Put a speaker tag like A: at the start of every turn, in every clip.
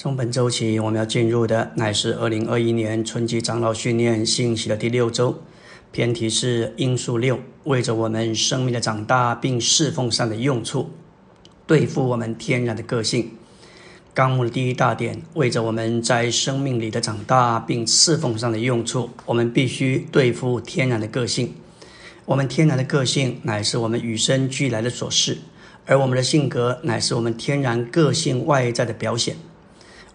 A: 从本周起，我们要进入的乃是二零二一年春季长老训练信息的第六周，偏题是因素六，为着我们生命的长大并侍奉上的用处，对付我们天然的个性。纲目的第一大点，为着我们在生命里的长大并侍奉上的用处，我们必须对付天然的个性。我们天然的个性乃是我们与生俱来的所事，而我们的性格乃是我们天然个性外在的表现。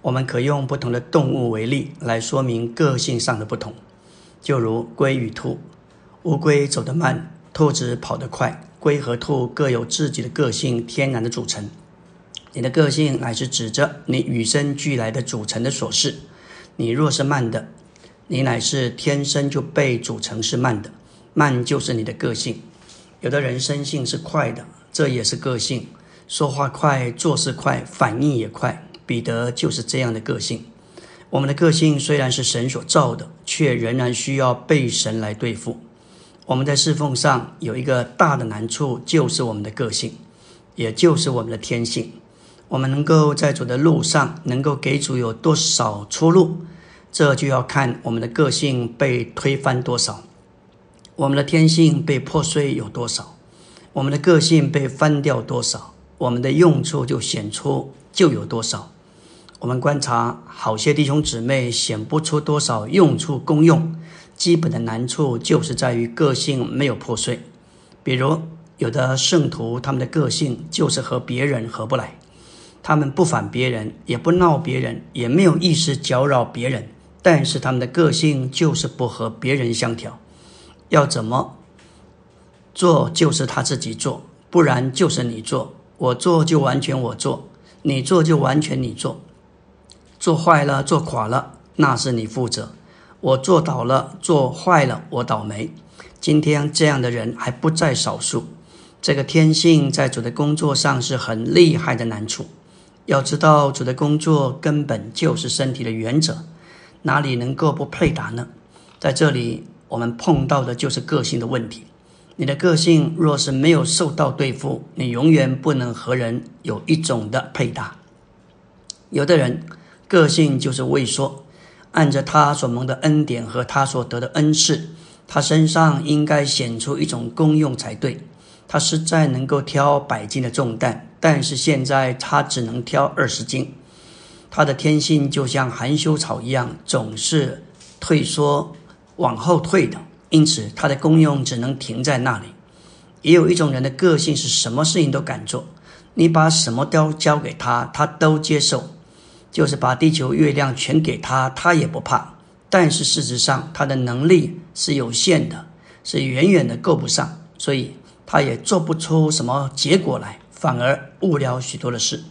A: 我们可用不同的动物为例来说明个性上的不同，就如龟与兔。乌龟走得慢，兔子跑得快。龟和兔各有自己的个性，天然的组成。你的个性乃是指着你与生俱来的组成的所示。你若是慢的，你乃是天生就被组成是慢的，慢就是你的个性。有的人生性是快的，这也是个性，说话快，做事快，反应也快。彼得就是这样的个性。我们的个性虽然是神所造的，却仍然需要被神来对付。我们在侍奉上有一个大的难处，就是我们的个性，也就是我们的天性。我们能够在主的路上，能够给主有多少出路，这就要看我们的个性被推翻多少，我们的天性被破碎有多少，我们的个性被翻掉多少，我们的用处就显出就有多少。我们观察好些弟兄姊妹显不出多少用处功用，基本的难处就是在于个性没有破碎。比如有的圣徒，他们的个性就是和别人合不来，他们不反别人，也不闹别人，也没有意识搅扰别人，但是他们的个性就是不和别人相调。要怎么做就是他自己做，不然就是你做，我做就完全我做，你做就完全你做。做坏了，做垮了，那是你负责；我做倒了，做坏了，我倒霉。今天这样的人还不在少数。这个天性在主的工作上是很厉害的难处。要知道，主的工作根本就是身体的原则，哪里能够不配搭呢？在这里，我们碰到的就是个性的问题。你的个性若是没有受到对付，你永远不能和人有一种的配搭。有的人。个性就是畏缩，按着他所蒙的恩典和他所得的恩赐，他身上应该显出一种功用才对。他实在能够挑百斤的重担，但是现在他只能挑二十斤。他的天性就像含羞草一样，总是退缩、往后退的，因此他的功用只能停在那里。也有一种人的个性是什么事情都敢做，你把什么都交给他，他都接受。就是把地球、月亮全给他，他也不怕。但是事实上，他的能力是有限的，是远远的够不上，所以他也做不出什么结果来，反而误了许多的事。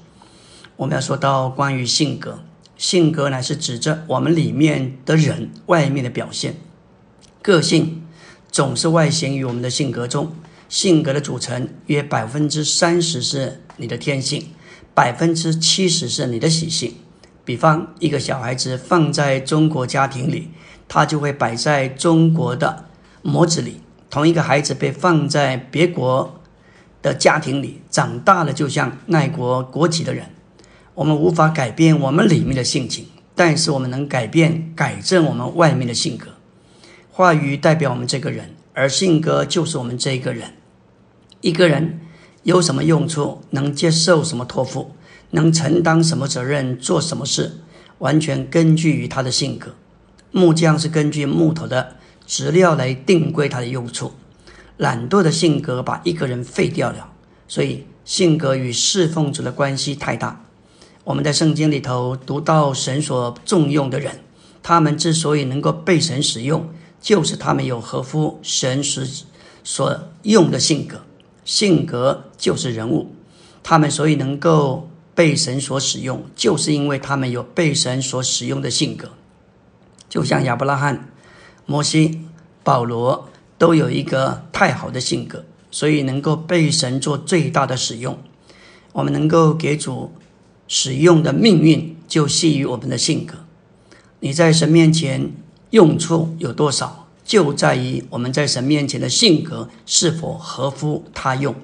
A: 我们要说到关于性格，性格乃是指着我们里面的人外面的表现。个性总是外显于我们的性格中，性格的组成约百分之三十是你的天性，百分之七十是你的习性。比方，一个小孩子放在中国家庭里，他就会摆在中国的模子里；同一个孩子被放在别国的家庭里，长大了就像那国国籍的人。我们无法改变我们里面的性情，但是我们能改变、改正我们外面的性格。话语代表我们这个人，而性格就是我们这一个人。一个人有什么用处，能接受什么托付？能承担什么责任，做什么事，完全根据于他的性格。木匠是根据木头的质料来定规它的用处。懒惰的性格把一个人废掉了，所以性格与侍奉者的关系太大。我们在圣经里头读到神所重用的人，他们之所以能够被神使用，就是他们有合乎神所所用的性格。性格就是人物，他们所以能够。被神所使用，就是因为他们有被神所使用的性格，就像亚伯拉罕、摩西、保罗都有一个太好的性格，所以能够被神做最大的使用。我们能够给主使用的命运，就系于我们的性格。你在神面前用处有多少，就在于我们在神面前的性格是否合乎他用。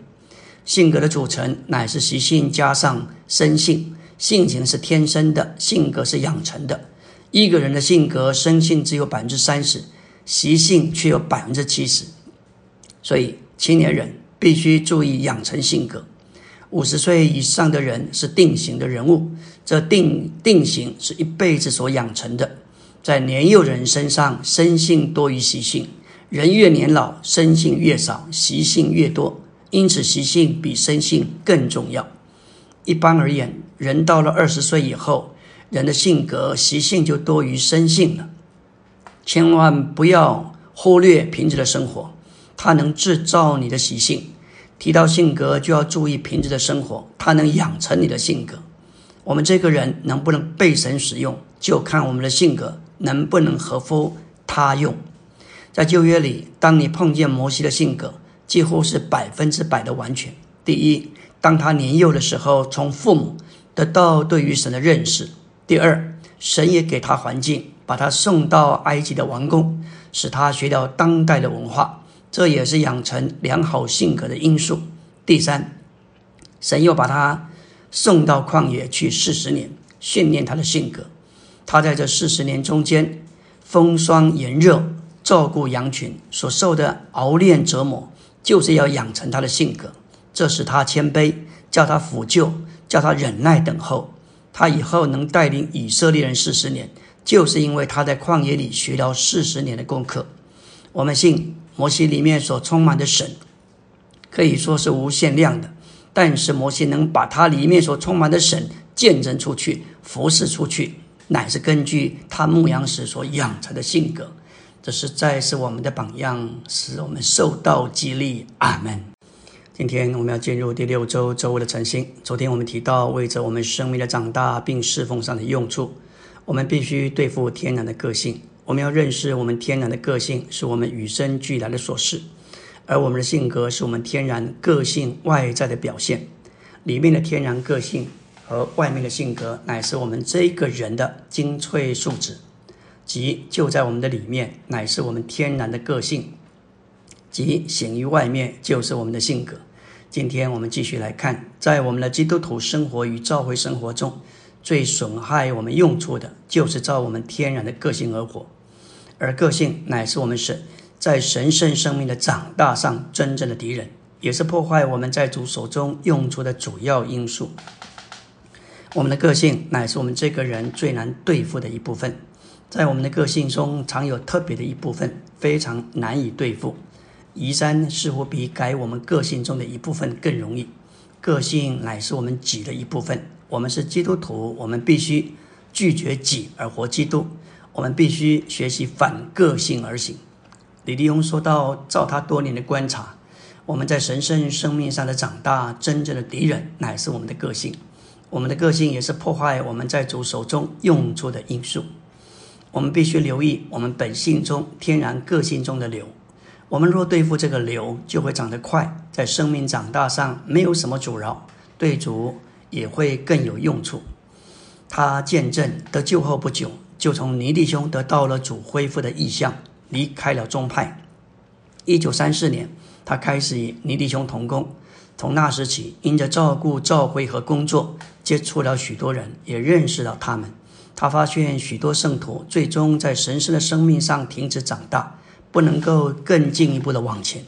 A: 性格的组成乃是习性加上生性，性情是天生的，性格是养成的。一个人的性格生性只有百分之三十，习性却有百分之七十。所以青年人必须注意养成性格。五十岁以上的人是定型的人物，这定定型是一辈子所养成的。在年幼人身上，生性多于习性；人越年老，生性越少，习性越多。因此，习性比生性更重要。一般而言，人到了二十岁以后，人的性格习性就多于生性了。千万不要忽略平时的生活，它能制造你的习性。提到性格，就要注意平时的生活，它能养成你的性格。我们这个人能不能被神使用，就看我们的性格能不能合乎他用。在旧约里，当你碰见摩西的性格，几乎是百分之百的完全。第一，当他年幼的时候，从父母得到对于神的认识；第二，神也给他环境，把他送到埃及的王宫，使他学到当代的文化。这也是养成良好性格的因素。第三，神又把他送到旷野去四十年，训练他的性格。他在这四十年中间，风霜炎热，照顾羊群所受的熬炼折磨，就是要养成他的性格。这使他谦卑，叫他抚救，叫他忍耐等候。他以后能带领以色列人四十年，就是因为他在旷野里学了四十年的功课。我们信。摩西里面所充满的神，可以说是无限量的。但是摩西能把他里面所充满的神见证出去、服侍出去，乃是根据他牧羊时所养成的性格。这实在是我们的榜样，使我们受到激励。阿门。今天我们要进入第六周周五的晨星。昨天我们提到，为着我们生命的长大并侍奉上的用处，我们必须对付天然的个性。我们要认识我们天然的个性是我们与生俱来的所事，而我们的性格是我们天然个性外在的表现。里面的天然个性和外面的性格，乃是我们这个人的精粹素质，即就在我们的里面，乃是我们天然的个性，即显于外面，就是我们的性格。今天我们继续来看，在我们的基督徒生活与召会生活中，最损害我们用处的，就是照我们天然的个性而活。而个性乃是我们神在神圣生命的长大上真正的敌人，也是破坏我们在主手中用处的主要因素。我们的个性乃是我们这个人最难对付的一部分，在我们的个性中常有特别的一部分，非常难以对付。移山似乎比改我们个性中的一部分更容易。个性乃是我们己的一部分，我们是基督徒，我们必须拒绝己而活基督。我们必须学习反个性而行。李立庸说到：“照他多年的观察，我们在神圣生命上的长大，真正的敌人乃是我们的个性。我们的个性也是破坏我们在主手中用处的因素。我们必须留意我们本性中天然个性中的流。我们若对付这个流，就会长得快，在生命长大上没有什么阻挠，对主也会更有用处。他见证得救后不久。”就从尼弟兄得到了主恢复的意向，离开了宗派。一九三四年，他开始与尼弟兄同工。从那时起，因着照顾教会和工作，接触了许多人，也认识了他们。他发现许多圣徒最终在神圣的生命上停止长大，不能够更进一步的往前。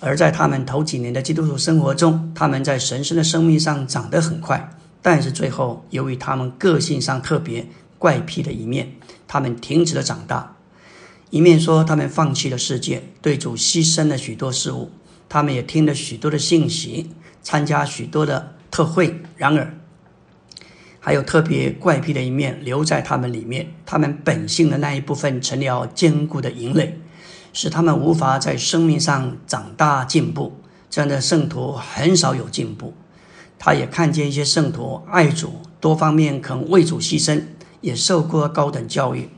A: 而在他们头几年的基督徒生活中，他们在神圣的生命上长得很快，但是最后由于他们个性上特别。怪癖的一面，他们停止了长大；一面说他们放弃了世界，对主牺牲了许多事物。他们也听了许多的信息，参加许多的特会。然而，还有特别怪癖的一面留在他们里面。他们本性的那一部分成了坚固的营垒，使他们无法在生命上长大进步。这样的圣徒很少有进步。他也看见一些圣徒爱主，多方面肯为主牺牲。也受过高等教育，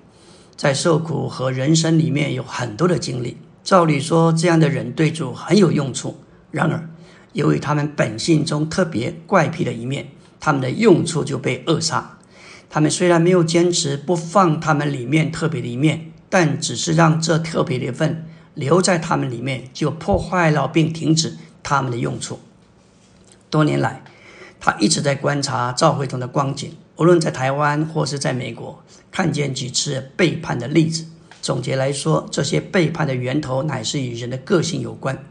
A: 在受苦和人生里面有很多的经历。照理说，这样的人对主很有用处。然而，由于他们本性中特别怪癖的一面，他们的用处就被扼杀。他们虽然没有坚持不放他们里面特别的一面，但只是让这特别的一份留在他们里面，就破坏了并停止他们的用处。多年来。他一直在观察赵会中的光景，无论在台湾或是在美国，看见几次背叛的例子。总结来说，这些背叛的源头乃是与人的个性有关。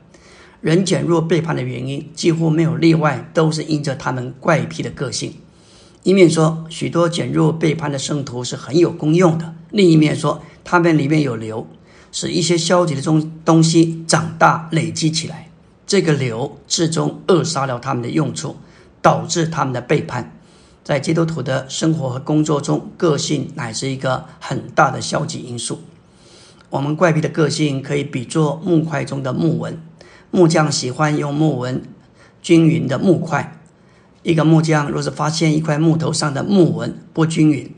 A: 人减弱背叛的原因几乎没有例外，都是因着他们怪癖的个性。一面说许多减弱背叛的圣徒是很有功用的，另一面说他们里面有瘤，使一些消极的东东西长大累积起来。这个瘤最终扼杀了他们的用处，导致他们的背叛。在基督徒的生活和工作中，个性乃是一个很大的消极因素。我们怪癖的个性可以比作木块中的木纹。木匠喜欢用木纹均匀的木块。一个木匠若是发现一块木头上的木纹不均匀，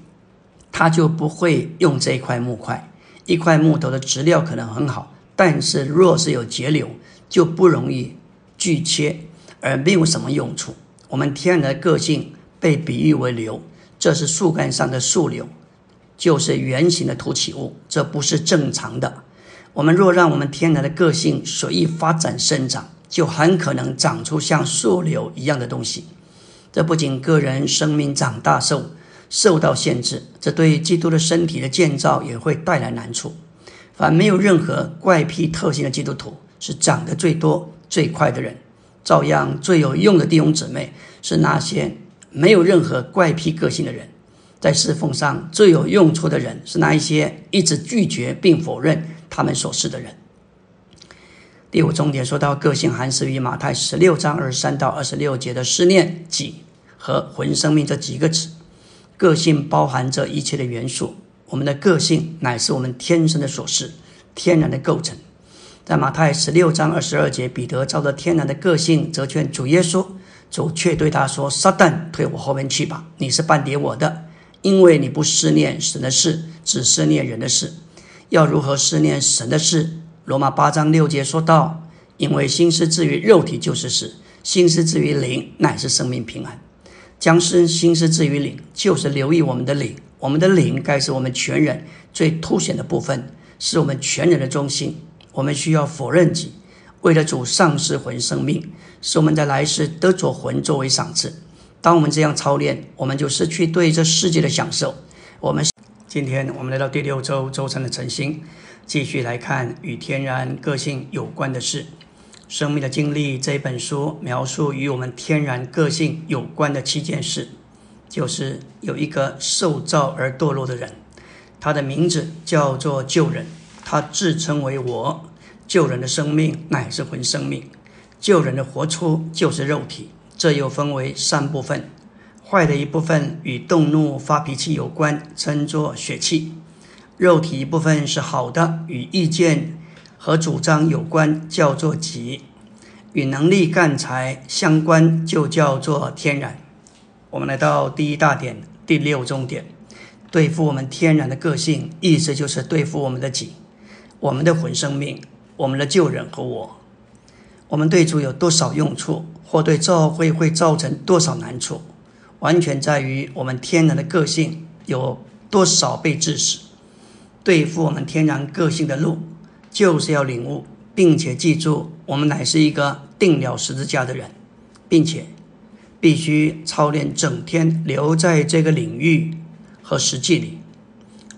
A: 他就不会用这一块木块。一块木头的质料可能很好，但是若是有节流，就不容易锯切，而没有什么用处。我们天然的个性被比喻为流，这是树干上的树瘤。就是圆形的凸起物，这不是正常的。我们若让我们天然的个性随意发展生长，就很可能长出像树瘤一样的东西。这不仅个人生命长大受受到限制，这对基督的身体的建造也会带来难处。凡没有任何怪癖特性的基督徒，是长得最多最快的人。照样最有用的弟兄姊妹，是那些没有任何怪癖个性的人。在侍奉上最有用处的人是那一些一直拒绝并否认他们所示的人。第五重点说到个性，含是于马太十六章二十三到二十六节的思念、己和魂生命这几个词。个性包含着一切的元素，我们的个性乃是我们天生的所示，天然的构成。在马太十六章二十二节，彼得照着天然的个性责劝主耶稣，主却对他说：“撒旦，退我后面去吧！你是半点我的。”因为你不思念神的事，只思念人的事，要如何思念神的事？罗马八章六节说道：“因为心思至于肉体就是死，心思至于灵乃是生命平安。将身心思至于灵，就是留意我们的灵。我们的灵该是我们全人最凸显的部分，是我们全人的中心。我们需要否认己，为了主丧失魂生命，使我们在来世得着魂作为赏赐。”当我们这样操练，我们就失去对这世界的享受。我们今天我们来到第六周周三的晨星，继续来看与天然个性有关的事。生命的经历这一本书描述与我们天然个性有关的七件事，就是有一个受造而堕落的人，他的名字叫做旧人，他自称为我。旧人的生命乃是魂生命，旧人的活出就是肉体。这又分为三部分，坏的一部分与动怒发脾气有关，称作血气；肉体一部分是好的，与意见和主张有关，叫做己；与能力干才相关，就叫做天然。我们来到第一大点，第六重点，对付我们天然的个性，意思就是对付我们的己，我们的魂生命，我们的旧人和我。我们对主有多少用处？或对教会会造成多少难处，完全在于我们天然的个性有多少被致死。对付我们天然个性的路，就是要领悟，并且记住，我们乃是一个定了十字架的人，并且必须操练，整天留在这个领域和实际里。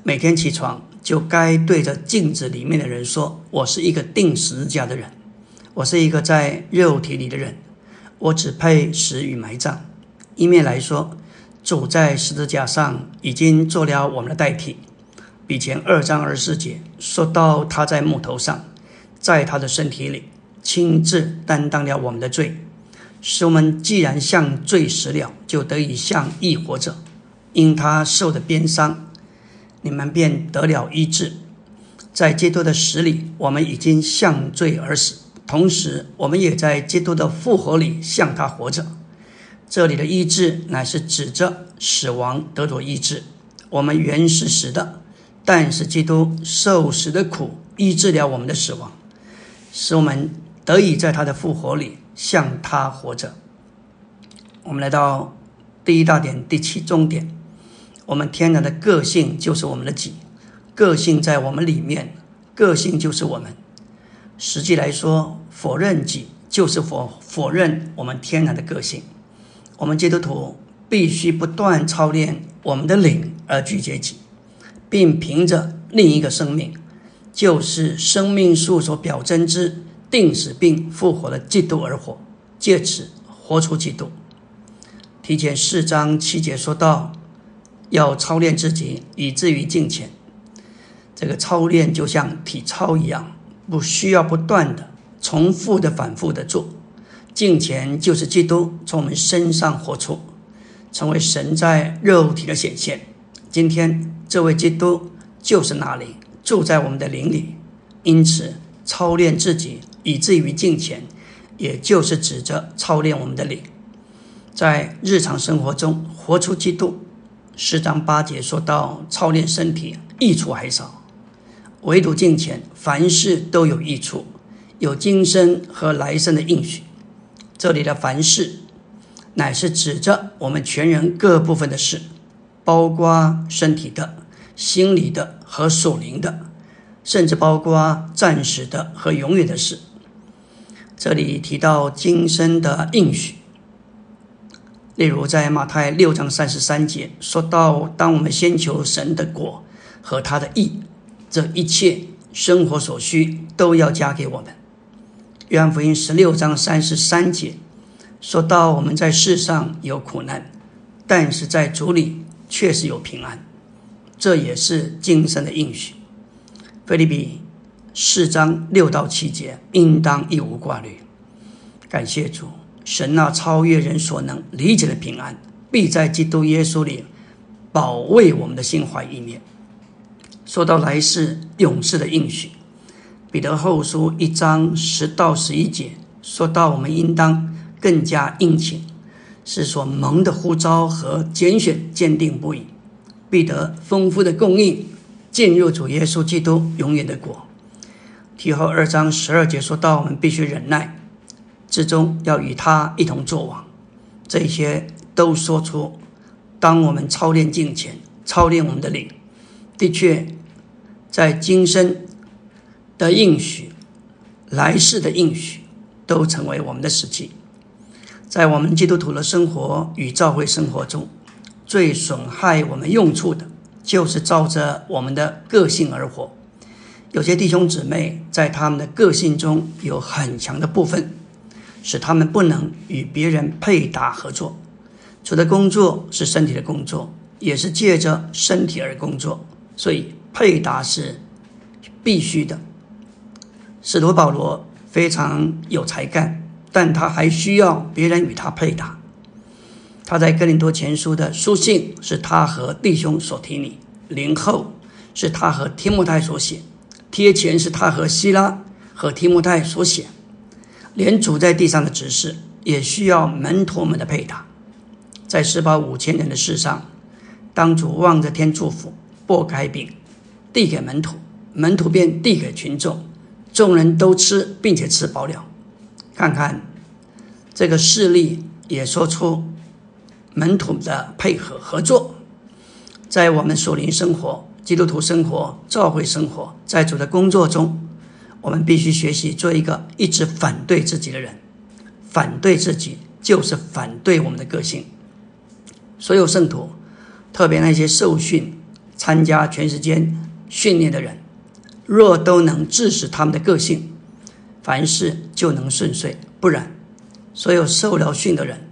A: 每天起床就该对着镜子里面的人说：“我是一个定十字架的人，我是一个在肉体里的人。”我只配死与埋葬。一面来说，主在十字架上已经做了我们的代替。比前二章二十四节说到，他在木头上，在他的身体里亲自担当了我们的罪，使我们既然向罪死了，就得以向义活着。因他受的鞭伤，你们便得了医治。在基督的死里，我们已经向罪而死。同时，我们也在基督的复活里向他活着。这里的医治乃是指着死亡得着医治。我们原是死的，但是基督受死的苦医治了我们的死亡，使我们得以在他的复活里向他活着。我们来到第一大点第七重点：我们天然的个性就是我们的己，个性在我们里面，个性就是我们。实际来说，否认己就是否否认我们天然的个性。我们基督徒必须不断操练我们的灵而拒绝己，并凭着另一个生命，就是生命树所表征之定死并复活的基督而活，借此活出基督。提前四章七节说到，要操练自己，以至于敬虔。这个操练就像体操一样，不需要不断的、重复的、反复的做。敬虔就是基督从我们身上活出，成为神在肉体的显现。今天这位基督就是那里住在我们的灵里，因此操练自己以至于敬虔，也就是指着操练我们的灵，在日常生活中活出基督。十章八节说到操练身体益处还少。唯独敬虔，凡事都有益处，有今生和来生的应许。这里的凡事，乃是指着我们全人各部分的事，包括身体的、心理的和属灵的，甚至包括暂时的和永远的事。这里提到今生的应许，例如在马太六章三十三节说到：当我们先求神的果和他的义。这一切生活所需都要加给我们。约翰福音十六章三十三节说到：“我们在世上有苦难，但是在主里确实有平安。”这也是今生的应许。菲利比四章六到七节应当一无挂虑。感谢主，神那超越人所能理解的平安，必在基督耶稣里保卫我们的心怀意念。说到来世永世的应许，彼得后书一章十到十一节说到，我们应当更加殷勤，是所蒙的呼召和拣选坚定不移，必得丰富的供应，进入主耶稣基督永远的国。提后二章十二节说到，我们必须忍耐，至终要与他一同作王。这些都说出，当我们操练敬虔，操练我们的灵，的确。在今生的应许、来世的应许，都成为我们的实际。在我们基督徒的生活与教会生活中，最损害我们用处的，就是照着我们的个性而活。有些弟兄姊妹在他们的个性中有很强的部分，使他们不能与别人配搭合作。除了工作是身体的工作，也是借着身体而工作，所以。配搭是必须的。使徒保罗非常有才干，但他还需要别人与他配搭。他在哥林多前书的书信是他和弟兄所提拟，林后是他和提摩太所写，贴前是他和希拉和提摩太所写。连主在地上的指示也需要门徒们的配搭。在十八五千人的世上，当主望着天祝福，拨开饼。递给门徒，门徒便递给群众，众人都吃，并且吃饱了。看看这个事例，也说出门徒的配合合作。在我们属灵生活、基督徒生活、教会生活，在主的工作中，我们必须学习做一个一直反对自己的人。反对自己，就是反对我们的个性。所有圣徒，特别那些受训、参加全世界。训练的人，若都能致使他们的个性，凡事就能顺遂；不然，所有受了训的人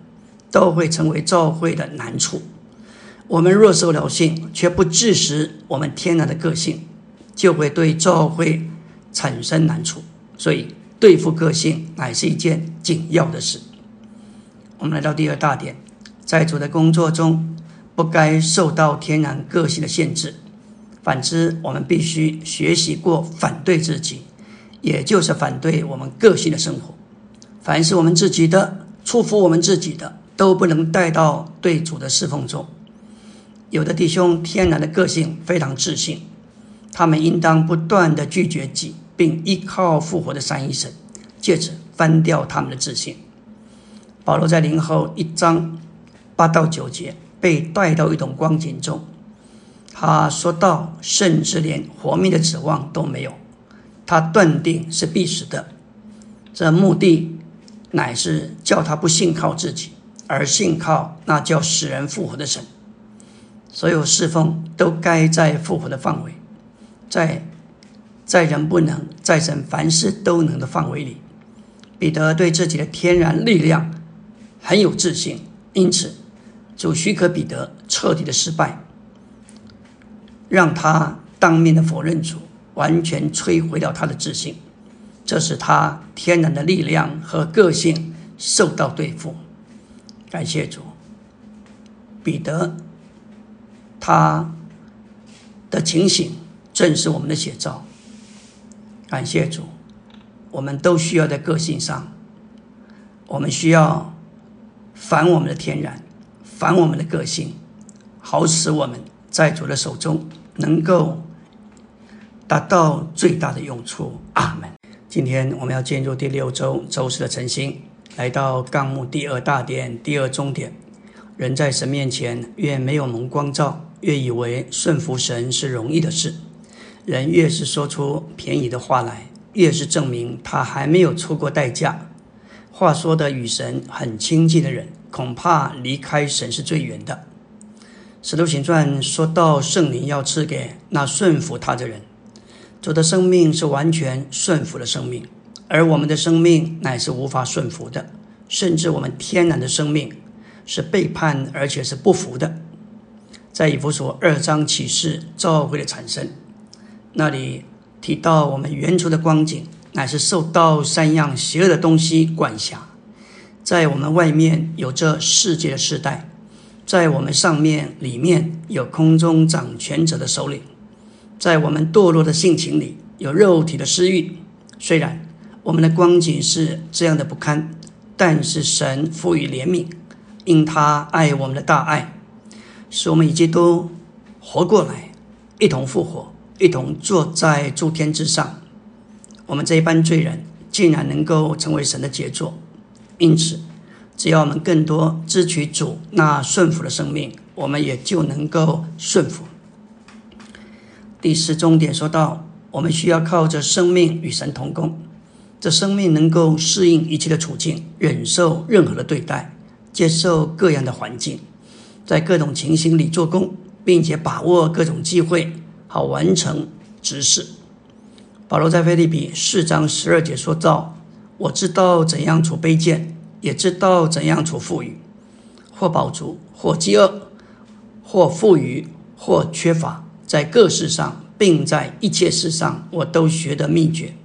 A: 都会成为教会的难处。我们若受了训，却不致使我们天然的个性，就会对教会产生难处。所以，对付个性乃是一件紧要的事。我们来到第二大点，在主的工作中，不该受到天然个性的限制。反之，我们必须学习过反对自己，也就是反对我们个性的生活。凡是我们自己的、出乎我们自己的，都不能带到对主的侍奉中。有的弟兄天然的个性非常自信，他们应当不断的拒绝己，并依靠复活的三一神，借此翻掉他们的自信。保罗在林后一章八到九节被带到一种光景中。他说道：“甚至连活命的指望都没有，他断定是必死的。这目的乃是叫他不信靠自己，而信靠那叫使人复活的神。所有侍奉都该在复活的范围，在在人不能，在神凡事都能的范围里。彼得对自己的天然力量很有自信，因此主许可彼得彻底的失败，让他当面的否认主，完全摧毁了他的自信。这使他天然的力量和个性受到对付。感谢主，彼得他的情形正是我们的写照。感谢主。我们都需要在个性上，我们需要反我们的天然，反我们的个性，好使我们在主的手中能够达到最大的用处。阿门。今天我们要进入第六周周四的晨星，来到纲目第二大点第二终点。人在神面前越没有蒙光照，越以为顺服神是容易的事，人越是说出便宜的话来。越是证明他还没有出过代价。话说的与神很亲近的人，恐怕离开神是最远的。使徒行传说到圣灵要赐给那顺服他的人，主的生命是完全顺服的生命，而我们的生命乃是无法顺服的，甚至我们天然的生命是背叛而且是不服的。在以弗所二章启示召会的产生，那里。提到我们原初的光景，乃是受到三样邪恶的东西管辖，在我们外面有这世界的世代，在我们上面里面有空中掌权者的首领，在我们堕落的性情里有肉体的私欲。虽然我们的光景是这样的不堪，但是神赋予怜悯，因他爱我们的大爱，使我们已经都活过来，一同复活。一同坐在诸天之上，我们这一班罪人竟然能够成为神的杰作。因此，只要我们更多支取主那顺服的生命，我们也就能够顺服。第四重点说到，我们需要靠着生命与神同工，这生命能够适应一切的处境，忍受任何的对待，接受各样的环境，在各种情形里做工，并且把握各种机会。好完成执事。保罗在腓立比四章十二节说道：“我知道怎样处卑贱，也知道怎样处富裕，或饱足，或饥饿，或富裕，或缺乏，在各事上，并在一切事上，我都学的秘诀。”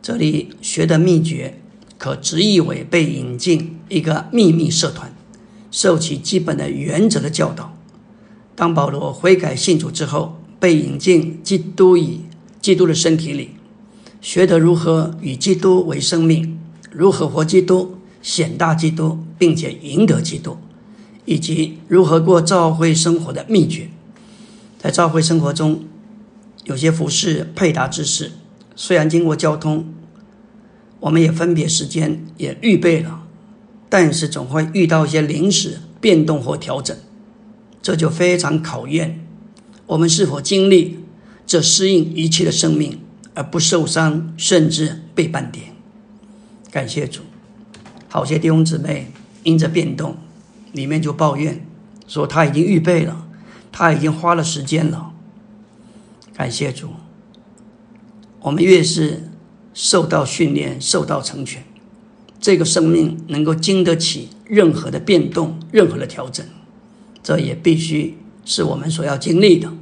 A: 这里学的秘诀，可直译为被引进一个秘密社团，受其基本的原则的教导。当保罗悔改信主之后。被引进基督以基督的身体里，学得如何与基督为生命，如何活基督、显大基督，并且赢得基督，以及如何过教会生活的秘诀。在教会生活中，有些服饰配搭之事，虽然经过交通，我们也分别时间也预备了，但是总会遇到一些临时变动或调整，这就非常考验。我们是否经历这适应一切的生命而不受伤，甚至被半点？感谢主，好些弟兄姊妹因着变动，里面就抱怨说他已经预备了，他已经花了时间了。感谢主，我们越是受到训练、受到成全，这个生命能够经得起任何的变动、任何的调整，这也必须。是我们所要经历的。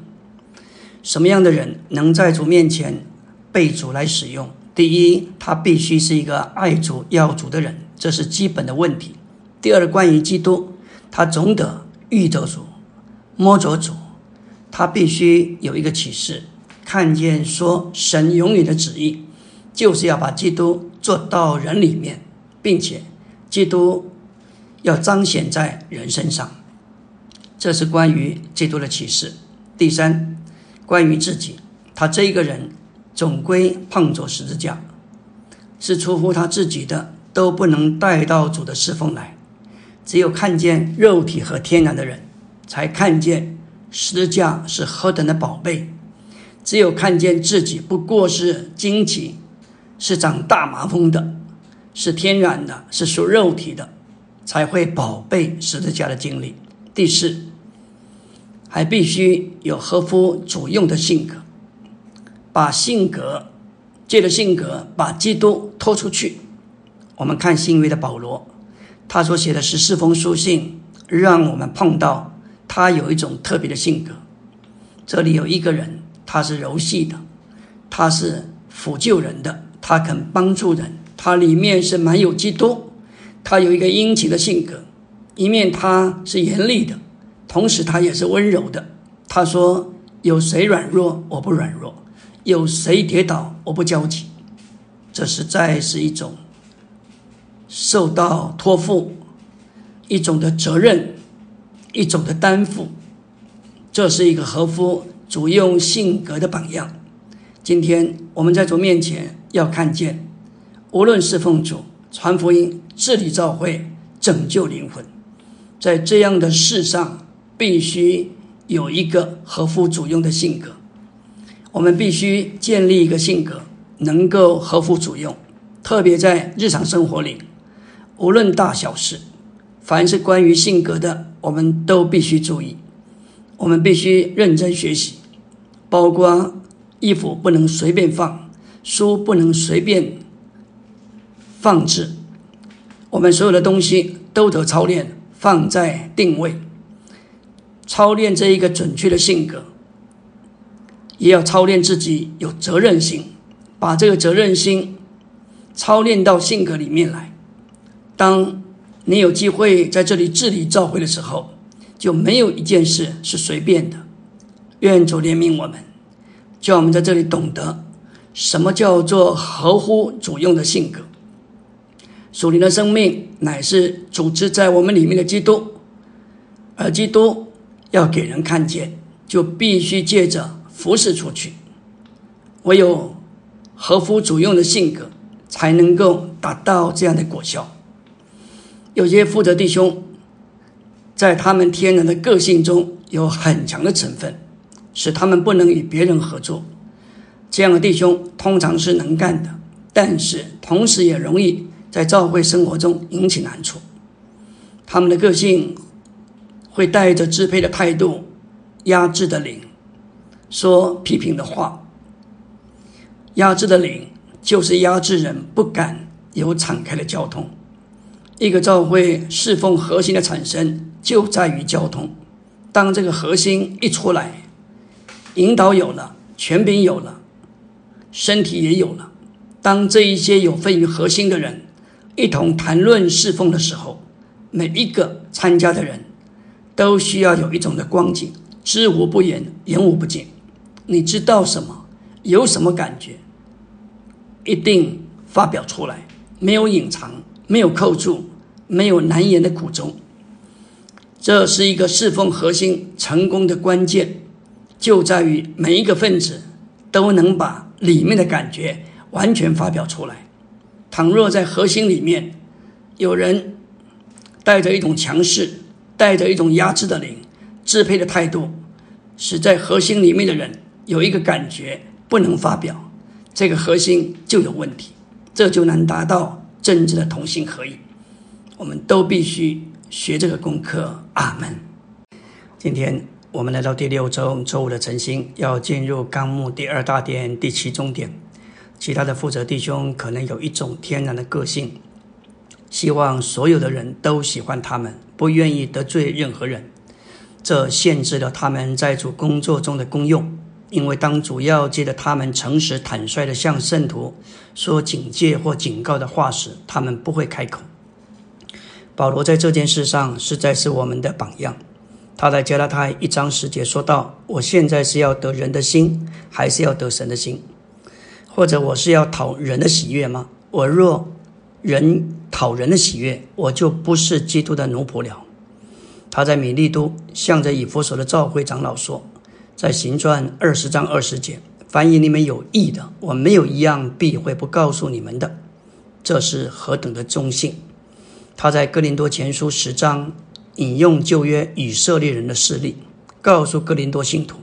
A: 什么样的人能在主面前被主来使用？第一，他必须是一个爱主、要主的人，这是基本的问题。第二，关于基督，他总得遇着主、摸着主，他必须有一个启示，看见说神永远的旨意，就是要把基督做到人里面，并且基督要彰显在人身上。这是关于基督的启示。第三，关于自己，他这一个人总归碰着十字架，是出乎他自己的，都不能带到主的侍奉来。只有看见肉体和天然的人，才看见十字架是何等的宝贝。只有看见自己不过是荆棘，是长大麻风的，是天然的，是属肉体的。才会宝贝十字架的经历。第四，还必须有合乎主用的性格，把性格借着性格把基督拖出去。我们看新约的保罗，他所写的十四封书信，让我们碰到他有一种特别的性格。这里有一个人，他是柔细的，他是抚救人的，他肯帮助人，他里面是蛮有基督，他有一个殷勤的性格，一面他是严厉的，同时他也是温柔的。他说：“有谁软弱，我不软弱；有谁跌倒，我不焦急。”这实在是一种。受到托付一种的责任，一种的担负，这是一个合乎主用性格的榜样。今天我们在主面前要看见，无论是奉主、传福音、治理教会、拯救灵魂，在这样的事上，必须有一个合乎主用的性格。我们必须建立一个性格，能够合乎主用，特别在日常生活里。无论大小事，凡是关于性格的，我们都必须注意。我们必须认真学习，包括衣服不能随便放，书不能随便放置。我们所有的东西都得操练，放在定位，操练这一个准确的性格，也要操练自己有责任心，把这个责任心操练到性格里面来。当你有机会在这里治理教会的时候，就没有一件事是随便的。愿主怜悯我们，叫我们在这里懂得什么叫做合乎主用的性格。属灵的生命乃是组织在我们里面的基督，而基督要给人看见，就必须借着服侍出去。唯有合乎主用的性格，才能够达到这样的果效。有些负责弟兄，在他们天然的个性中有很强的成分，使他们不能与别人合作。这样的弟兄通常是能干的，但是同时也容易在教会生活中引起难处。他们的个性会带着支配的态度、压制的灵，说批评的话。压制的灵就是压制人，不敢有敞开的交通。一个教会侍奉核心的产生就在于交通。当这个核心一出来，引导有了，权柄有了，身体也有了。当这一些有份于核心的人一同谈论侍奉的时候，每一个参加的人都需要有一种的光景，知无不言，言无不尽。你知道什么，有什么感觉，一定发表出来，没有隐藏，没有扣住。没有难言的苦衷，这是一个侍奉核心成功的关键，就在于每一个分子都能把里面的感觉完全发表出来。倘若在核心里面有人带着一种强势、带着一种压制的灵、支配的态度，使在核心里面的人有一个感觉不能发表，这个核心就有问题，这就难达到真正的同心合意。我们都必须学这个功课。阿门。今天我们来到第六周周五的晨星，要进入纲目第二大点第七中点。其他的负责弟兄可能有一种天然的个性，希望所有的人都喜欢他们，不愿意得罪任何人。这限制了他们在主工作中的功用，因为当主要借着他们诚实坦率的向圣徒说警戒或警告的话时，他们不会开口。保罗在这件事上实在是我们的榜样。他在加拉太一章十节说道：“我现在是要得人的心，还是要得神的心？或者我是要讨人的喜悦吗？我若人讨人的喜悦，我就不是基督的奴仆了。”他在米利都向着以弗所的教会长老说：“在行传二十章二十节，凡以你们有益的，我没有一样必会不告诉你们的。这是何等的忠信！”他在哥林多前书十章引用旧约以色列人的事例，告诉哥林多信徒，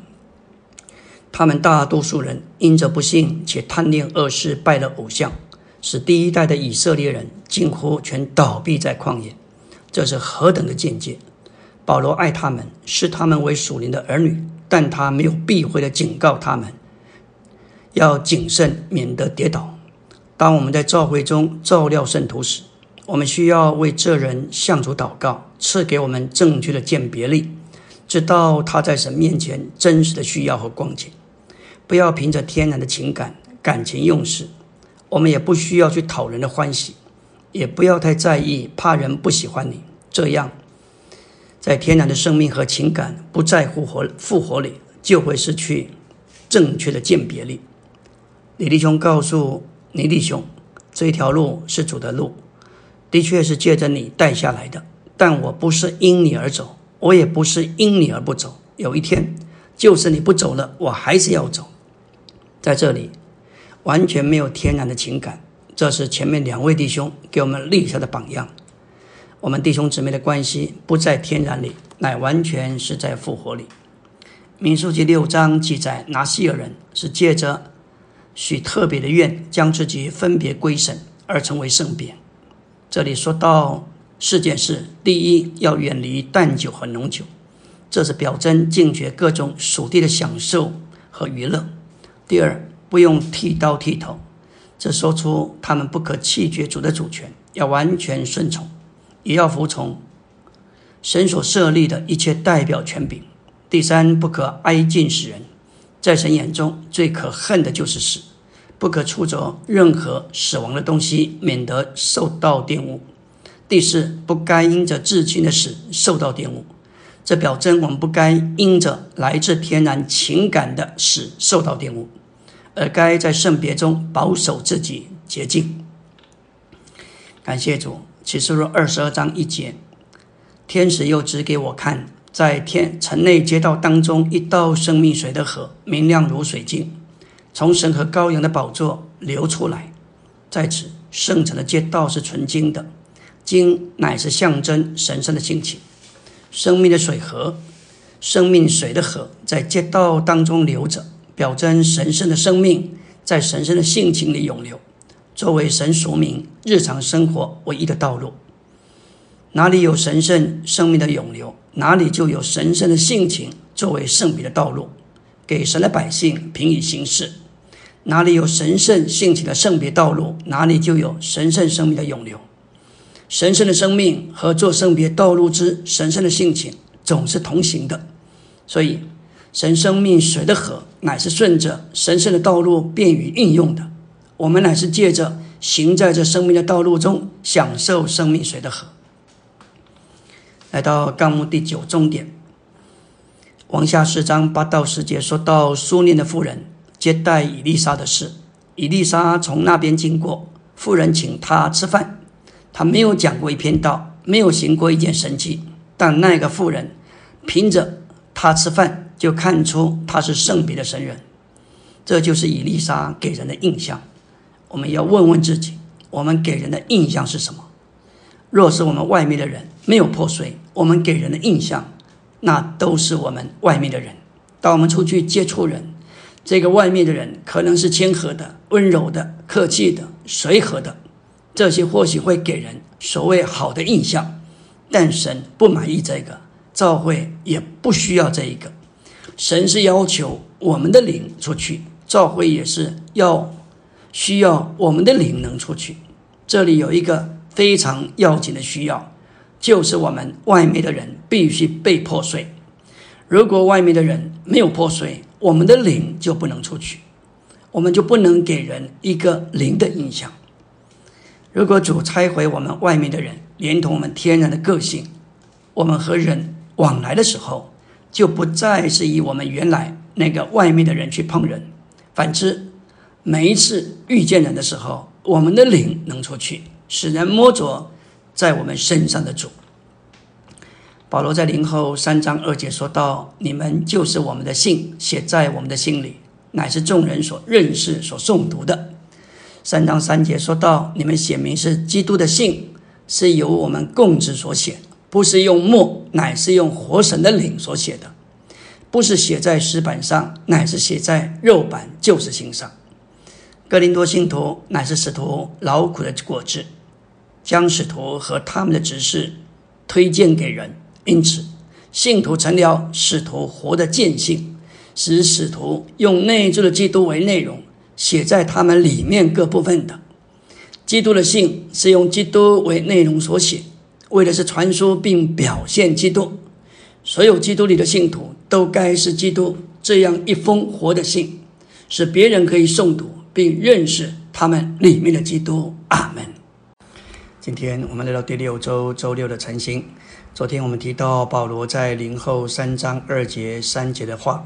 A: 他们大多数人因着不幸且贪恋恶事拜了偶像，使第一代的以色列人近乎全倒闭在旷野。这是何等的见解！保罗爱他们，视他们为属灵的儿女，但他没有避讳的警告他们，要谨慎，免得跌倒。当我们在教会中照料圣徒时，我们需要为这人向主祷告，赐给我们正确的鉴别力，知道他在神面前真实的需要和光景。不要凭着天然的情感、感情用事。我们也不需要去讨人的欢喜，也不要太在意，怕人不喜欢你。这样，在天然的生命和情感不在乎活复活里，就会失去正确的鉴别力。李弟兄告诉倪弟兄，这一条路是主的路。的确是借着你带下来的，但我不是因你而走，我也不是因你而不走。有一天，就是你不走了，我还是要走。在这里，完全没有天然的情感，这是前面两位弟兄给我们立下的榜样。我们弟兄姊妹的关系不在天然里，乃完全是在复活里。民数记六章记载，拿西尔人是借着许特别的愿，将自己分别归神，而成为圣别。这里说到四件事：第一，要远离淡酒和浓酒，这是表征禁绝各种属地的享受和娱乐；第二，不用剃刀剃头，这说出他们不可弃绝主的主权，要完全顺从，也要服从神所设立的一切代表权柄；第三，不可挨近死人，在神眼中最可恨的就是死。不可触着任何死亡的东西，免得受到玷污。第四，不该因着至亲的死受到玷污，这表征我们不该因着来自天然情感的死受到玷污，而该在圣别中保守自己洁净。感谢主，启示录二十二章一节，天使又指给我看，在天城内街道当中一道生命水的河，明亮如水晶。从神和羔羊的宝座流出来，在此圣城的街道是纯金的，金乃是象征神圣的性情。生命的水河，生命水的河在街道当中流着，表征神圣的生命在神圣的性情里涌流，作为神属民日常生活唯一的道路。哪里有神圣生命的涌流，哪里就有神圣的性情作为圣别的道路，给神的百姓平以行事。哪里有神圣性情的圣别道路，哪里就有神圣生命的永留。神圣的生命和做圣别道路之神圣的性情总是同行的，所以神生命水的河乃是顺着神圣的道路便于运用的。我们乃是借着行在这生命的道路中，享受生命水的河。来到纲目第九重点，往下四章八到十节说到苏念的妇人。接待伊丽莎的事，伊丽莎从那边经过，妇人请他吃饭，他没有讲过一篇道，没有行过一件神迹，但那个妇人凭着他吃饭，就看出他是圣别的神人，这就是伊丽莎给人的印象。我们要问问自己，我们给人的印象是什么？若是我们外面的人没有破碎，我们给人的印象，那都是我们外面的人。当我们出去接触人，这个外面的人可能是谦和的、温柔的、客气的、随和的，这些或许会给人所谓好的印象，但神不满意这个，教会也不需要这一个。神是要求我们的灵出去，教会也是要需要我们的灵能出去。这里有一个非常要紧的需要，就是我们外面的人必须被破碎。如果外面的人没有破碎，我们的灵就不能出去，我们就不能给人一个灵的印象。如果主拆毁我们外面的人，连同我们天然的个性，我们和人往来的时候，就不再是以我们原来那个外面的人去碰人。反之，每一次遇见人的时候，我们的灵能出去，使人摸着在我们身上的主。保罗在林后三章二节说到：“你们就是我们的信，写在我们的心里，乃是众人所认识、所诵读的。”三章三节说到：“你们写明是基督的信，是由我们共知所写，不是用墨，乃是用活神的灵所写的，不是写在石板上，乃是写在肉板，就是心上。”哥林多信徒乃是使徒劳苦的果子，将使徒和他们的执事。推荐给人。因此，信徒成了使徒活的见性，使使徒用内住的基督为内容，写在他们里面各部分的。基督的信是用基督为内容所写，为的是传输并表现基督。所有基督里的信徒都该是基督这样一封活的信，使别人可以诵读并认识他们里面的基督。阿门。今天我们来到第六周周六的晨星。昨天我们提到保罗在林后三章二节三节的话：“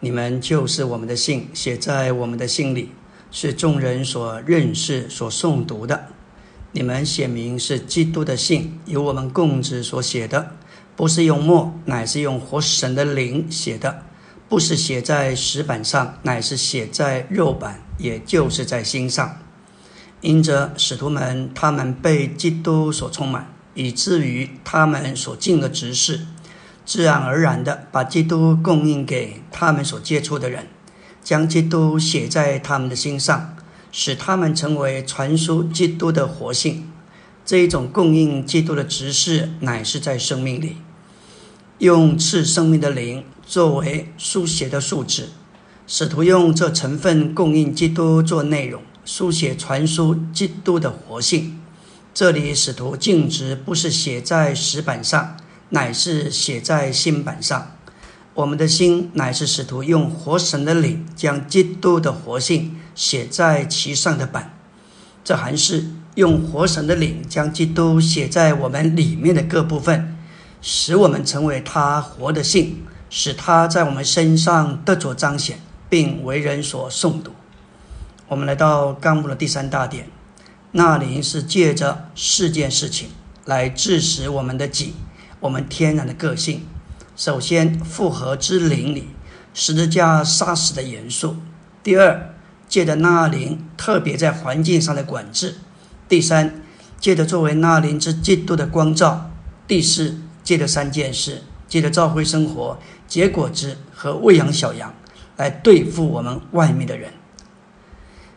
A: 你们就是我们的信，写在我们的心里。”是众人所认识、所诵读的。你们写明是基督的信，由我们共子所写的，不是用墨，乃是用活神的灵写的；不是写在石板上，乃是写在肉板，也就是在心上。因着使徒们，他们被基督所充满，以至于他们所尽的职事，自然而然的把基督供应给他们所接触的人。将基督写在他们的心上，使他们成为传输基督的活性。这一种供应基督的职事，乃是在生命里，用赐生命的灵作为书写的树脂。使徒用这成分供应基督做内容，书写传输基督的活性。这里使徒径直不是写在石板上，乃是写在心板上。我们的心乃是使徒用活神的灵将基督的活性写在其上的板，这还是用活神的灵将基督写在我们里面的各部分，使我们成为他活的性，使他在我们身上得着彰显，并为人所诵读。我们来到纲目的第三大点，那灵是借着四件事情来致使我们的己，我们天然的个性。首先，复合之灵里十字架杀死的元素；第二，借着纳灵特别在环境上的管制；第三，借着作为纳灵之基督的光照；第四，借着三件事：借着召会生活、结果子和喂养小羊，来对付我们外面的人。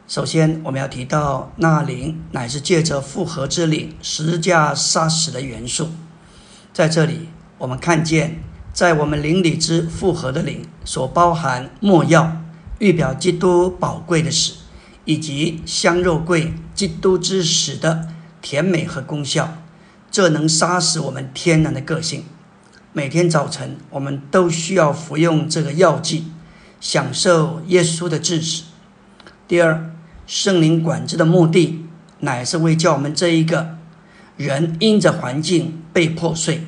A: 首先，我们要提到纳灵乃是借着复合之灵十字架杀死的元素。在这里，我们看见。在我们灵里之复合的灵所包含墨药，预表基督宝贵的死，以及香肉桂基督之死的甜美和功效，这能杀死我们天然的个性。每天早晨，我们都需要服用这个药剂，享受耶稣的治死。第二，圣灵管制的目的，乃是为叫我们这一个人因着环境被破碎。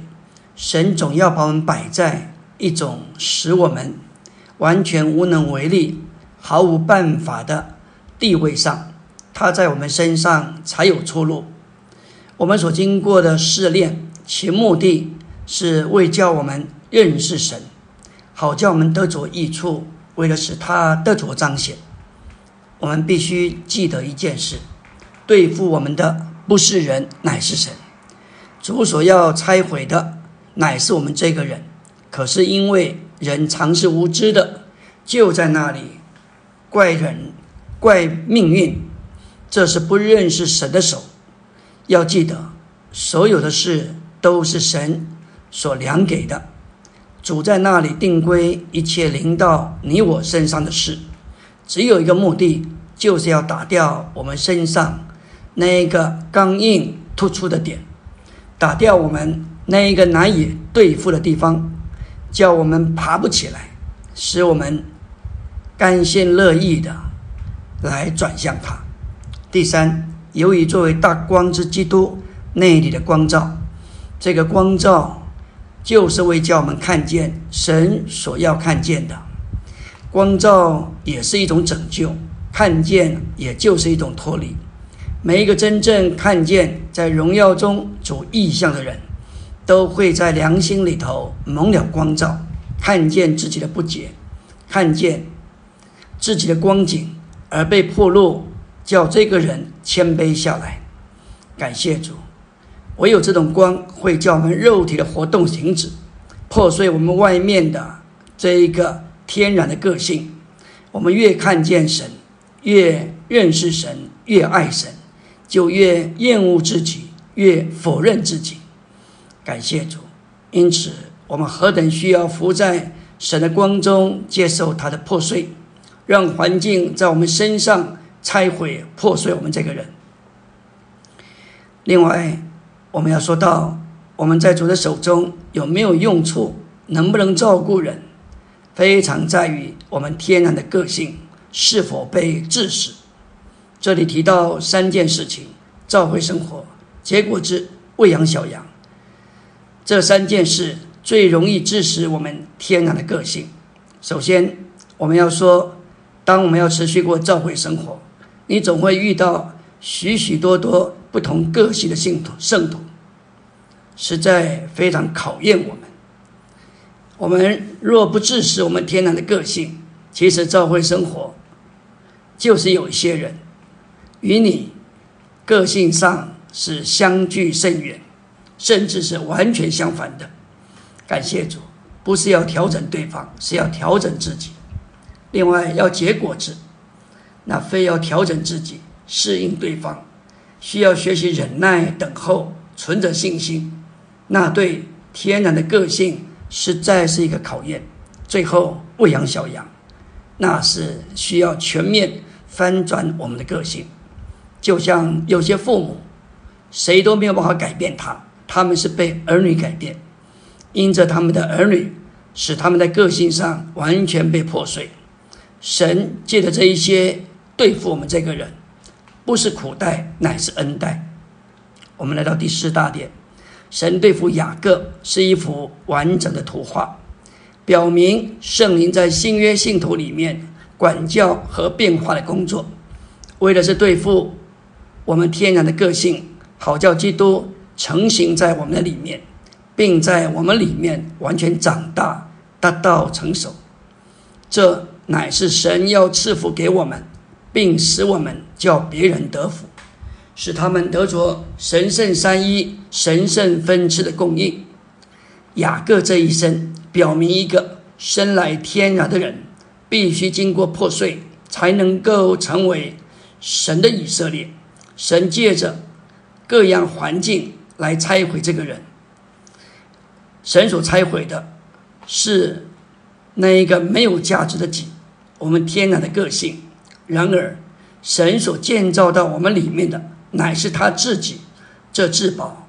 A: 神总要把我们摆在一种使我们完全无能为力、毫无办法的地位上，他在我们身上才有出路。我们所经过的试炼，其目的是为叫我们认识神，好叫我们得着益处，为了使他得着彰显。我们必须记得一件事：对付我们的不是人，乃是神。主所要拆毁的。乃是我们这个人，可是因为人常是无知的，就在那里怪人、怪命运，这是不认识神的手。要记得，所有的事都是神所量给的，主在那里定规一切临到你我身上的事，只有一个目的，就是要打掉我们身上那一个刚硬突出的点，打掉我们。那一个难以对付的地方，叫我们爬不起来，使我们甘心乐意的来转向他。第三，由于作为大光之基督内里的光照，这个光照就是为叫我们看见神所要看见的光照，也是一种拯救。看见也就是一种脱离。每一个真正看见在荣耀中主意象的人。都会在良心里头蒙了光照，看见自己的不洁，看见自己的光景，而被破露，叫这个人谦卑下来。感谢主，唯有这种光会叫我们肉体的活动停止，破碎我们外面的这一个天然的个性。我们越看见神，越认识神，越爱神，就越厌恶自己，越否认自己。感谢主。因此，我们何等需要伏在神的光中，接受他的破碎，让环境在我们身上拆毁、破碎我们这个人。另外，我们要说到我们在主的手中有没有用处，能不能照顾人，非常在于我们天然的个性是否被致死。这里提到三件事情：照会生活、结果子、喂养小羊。这三件事最容易致使我们天然的个性。首先，我们要说，当我们要持续过教会生活，你总会遇到许许多多不同个性的信徒、圣徒，实在非常考验我们。我们若不致使我们天然的个性，其实教会生活就是有一些人与你个性上是相距甚远。甚至是完全相反的。感谢主，不是要调整对方，是要调整自己。另外要结果子，那非要调整自己，适应对方，需要学习忍耐、等候、存着信心。那对天然的个性实在是一个考验。最后喂养小羊，那是需要全面翻转我们的个性。就像有些父母，谁都没有办法改变他。他们是被儿女改变，因着他们的儿女，使他们在个性上完全被破碎。神借着这一些对付我们这个人，不是苦待，乃是恩待。我们来到第四大点，神对付雅各是一幅完整的图画，表明圣灵在新约信徒里面管教和变化的工作，为的是对付我们天然的个性，好叫基督。成型在我们的里面，并在我们里面完全长大，达到成熟。这乃是神要赐福给我们，并使我们叫别人得福，使他们得着神圣三一、神圣分赐的供应。雅各这一生表明，一个生来天然的人，必须经过破碎，才能够成为神的以色列。神借着各样环境。来拆毁这个人，神所拆毁的是那一个没有价值的己，我们天然的个性。然而，神所建造到我们里面的，乃是他自己这至宝、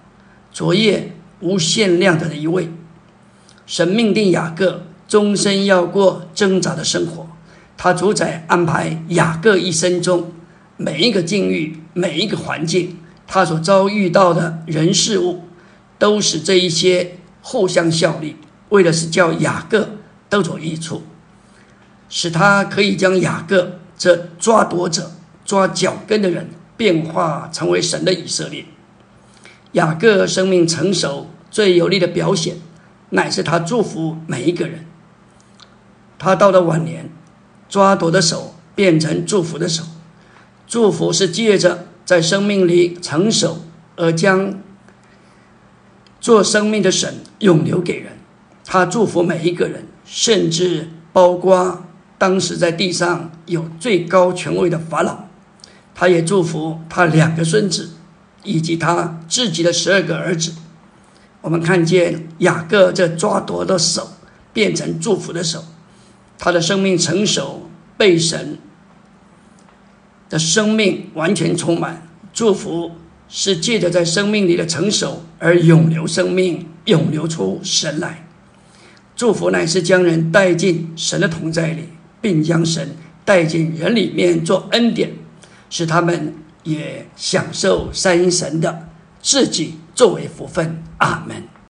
A: 昨夜、无限量的一位。神命定雅各终身要过挣扎的生活，他主宰安排雅各一生中每一个境遇、每一个环境。他所遭遇到的人事物，都是这一些互相效力，为的是叫雅各得着益处，使他可以将雅各这抓夺者、抓脚跟的人，变化成为神的以色列。雅各生命成熟最有力的表现，乃是他祝福每一个人。他到了晚年，抓夺的手变成祝福的手，祝福是借着。在生命里成熟，而将做生命的神永留给人。他祝福每一个人，甚至包括当时在地上有最高权位的法老。他也祝福他两个孙子，以及他自己的十二个儿子。我们看见雅各这抓夺的手变成祝福的手，他的生命成熟，被神。的生命完全充满祝福，是借着在生命里的成熟而永留生命，永流出神来。祝福乃是将人带进神的同在里，并将神带进人里面做恩典，使他们也享受三神的自己作为福分。阿门。